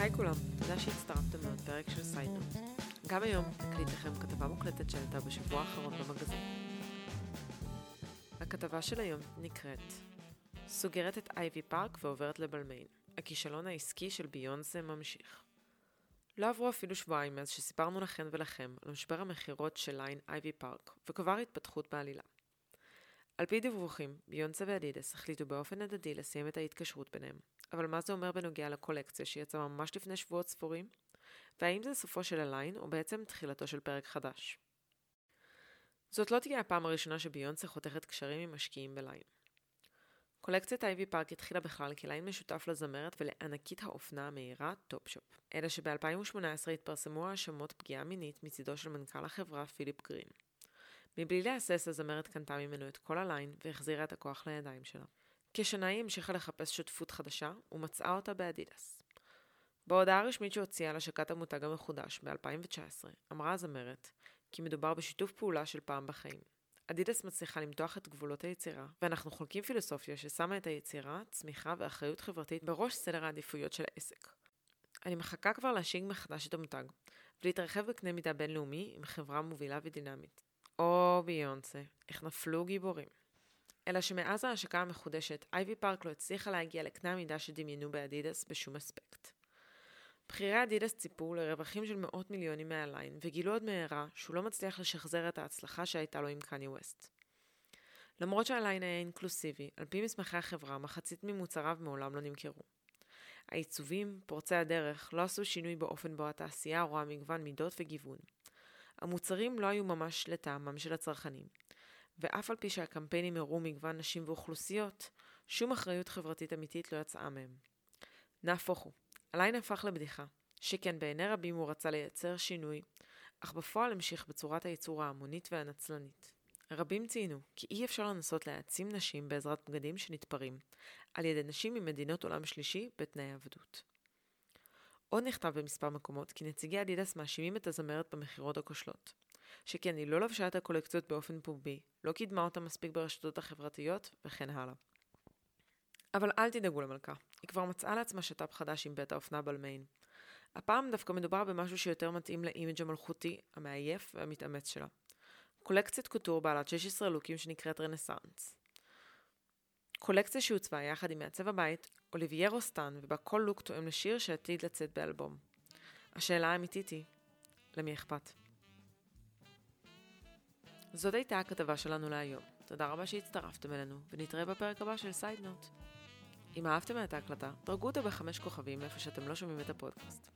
היי כולם, תודה שהצטרפתם לעוד פרק של סיידנוט. גם היום נקליט לכם כתבה מוקלטת שהייתה בשבוע האחרון במגזין. הכתבה של היום נקראת סוגרת את אייבי פארק ועוברת לבלמיין. הכישלון העסקי של ביונסה ממשיך. לא עברו אפילו שבועיים מאז שסיפרנו לכן ולכם על משבר המכירות של ליין אייבי פארק, וכבר התפתחות בעלילה. על פי דיווחים, ביונסה ואדידס החליטו באופן הדדי לסיים את ההתקשרות ביניהם. אבל מה זה אומר בנוגע לקולקציה שיצאה ממש לפני שבועות ספורים? והאם זה סופו של הליין או בעצם תחילתו של פרק חדש? זאת לא תהיה הפעם הראשונה שביונסה חותכת קשרים עם משקיעים בליין. קולקציית אייבי פארק התחילה בכלל כליין משותף לזמרת ולענקית האופנה המהירה טופשופ. אלא שב-2018 התפרסמו האשמות פגיעה מינית מצידו של מנכ"ל החברה פיליפ גרין. מבלי להסס הזמרת קנתה ממנו את כל הליין והחזירה את הכוח לידיים שלה. כשנה היא המשיכה לחפש שותפות חדשה ומצאה אותה באדידס. בהודעה הרשמית שהוציאה על השקת המותג המחודש ב-2019, אמרה הזמרת כי מדובר בשיתוף פעולה של פעם בחיים. אדידס מצליחה למתוח את גבולות היצירה, ואנחנו חולקים פילוסופיה ששמה את היצירה, צמיחה ואחריות חברתית בראש סדר העדיפויות של העסק. אני מחכה כבר להשיג מחדש את המותג, ולהתרחב בקנה מידה בינלאומי עם חברה מובילה ודינמית. הו ביונסה, איך נפלו גיבורים. אלא שמאז ההשקה המחודשת, אייבי פארק לא הצליחה להגיע לקנה המידה שדמיינו באדידס בשום אספקט. בכירי אדידס ציפו לרווחים של מאות מיליונים מהליין, וגילו עד מהרה שהוא לא מצליח לשחזר את ההצלחה שהייתה לו עם קניה ווסט. למרות שהליין היה אינקלוסיבי, על פי מסמכי החברה, מחצית ממוצריו מעולם לא נמכרו. העיצובים, פורצי הדרך, לא עשו שינוי באופן בו התעשייה רואה מגוון מידות וגיוון. המוצרים לא היו ממש לטעמם של הצרכנים, ואף על פי שהקמפיינים הראו מגוון נשים ואוכלוסיות, שום אחריות חברתית אמיתית לא יצאה מהם. נהפוך הוא, הליין הפך לבדיחה, שכן בעיני רבים הוא רצה לייצר שינוי, אך בפועל המשיך בצורת הייצור ההמונית והנצלנית. רבים ציינו כי אי אפשר לנסות להעצים נשים בעזרת בגדים שנתפרים על ידי נשים ממדינות עולם שלישי בתנאי עבדות. עוד נכתב במספר מקומות כי נציגי אדידס מאשימים את הזמרת במכירות הכושלות. שכן היא לא לבשה את הקולקציות באופן פומבי, לא קידמה אותה מספיק ברשתות החברתיות, וכן הלאה. אבל אל תדאגו למלכה, היא כבר מצאה לעצמה שת"פ חדש עם בית האופנה בלמיין. הפעם דווקא מדובר במשהו שיותר מתאים לאימג' המלכותי, המעייף והמתאמץ שלה. קולקציית קוטור בעלת 16 לוקים שנקראת רנסאנס. קולקציה שעוצבה יחד עם מעצב הבית, אוליבייה רוסטינג, ובה כל לוק תואם לשיר שעתיד לצאת באלבום. השאלה האמיתית היא, למי אכפת? זאת הייתה הכתבה שלנו להיום. תודה רבה שהצטרפתם אלינו, ונתראה בפרק הבא של סייד נוט. אם אהבתם את ההקלטה, דרגו אותה בחמש כוכבים איפה שאתם לא שומעים את הפודקאסט.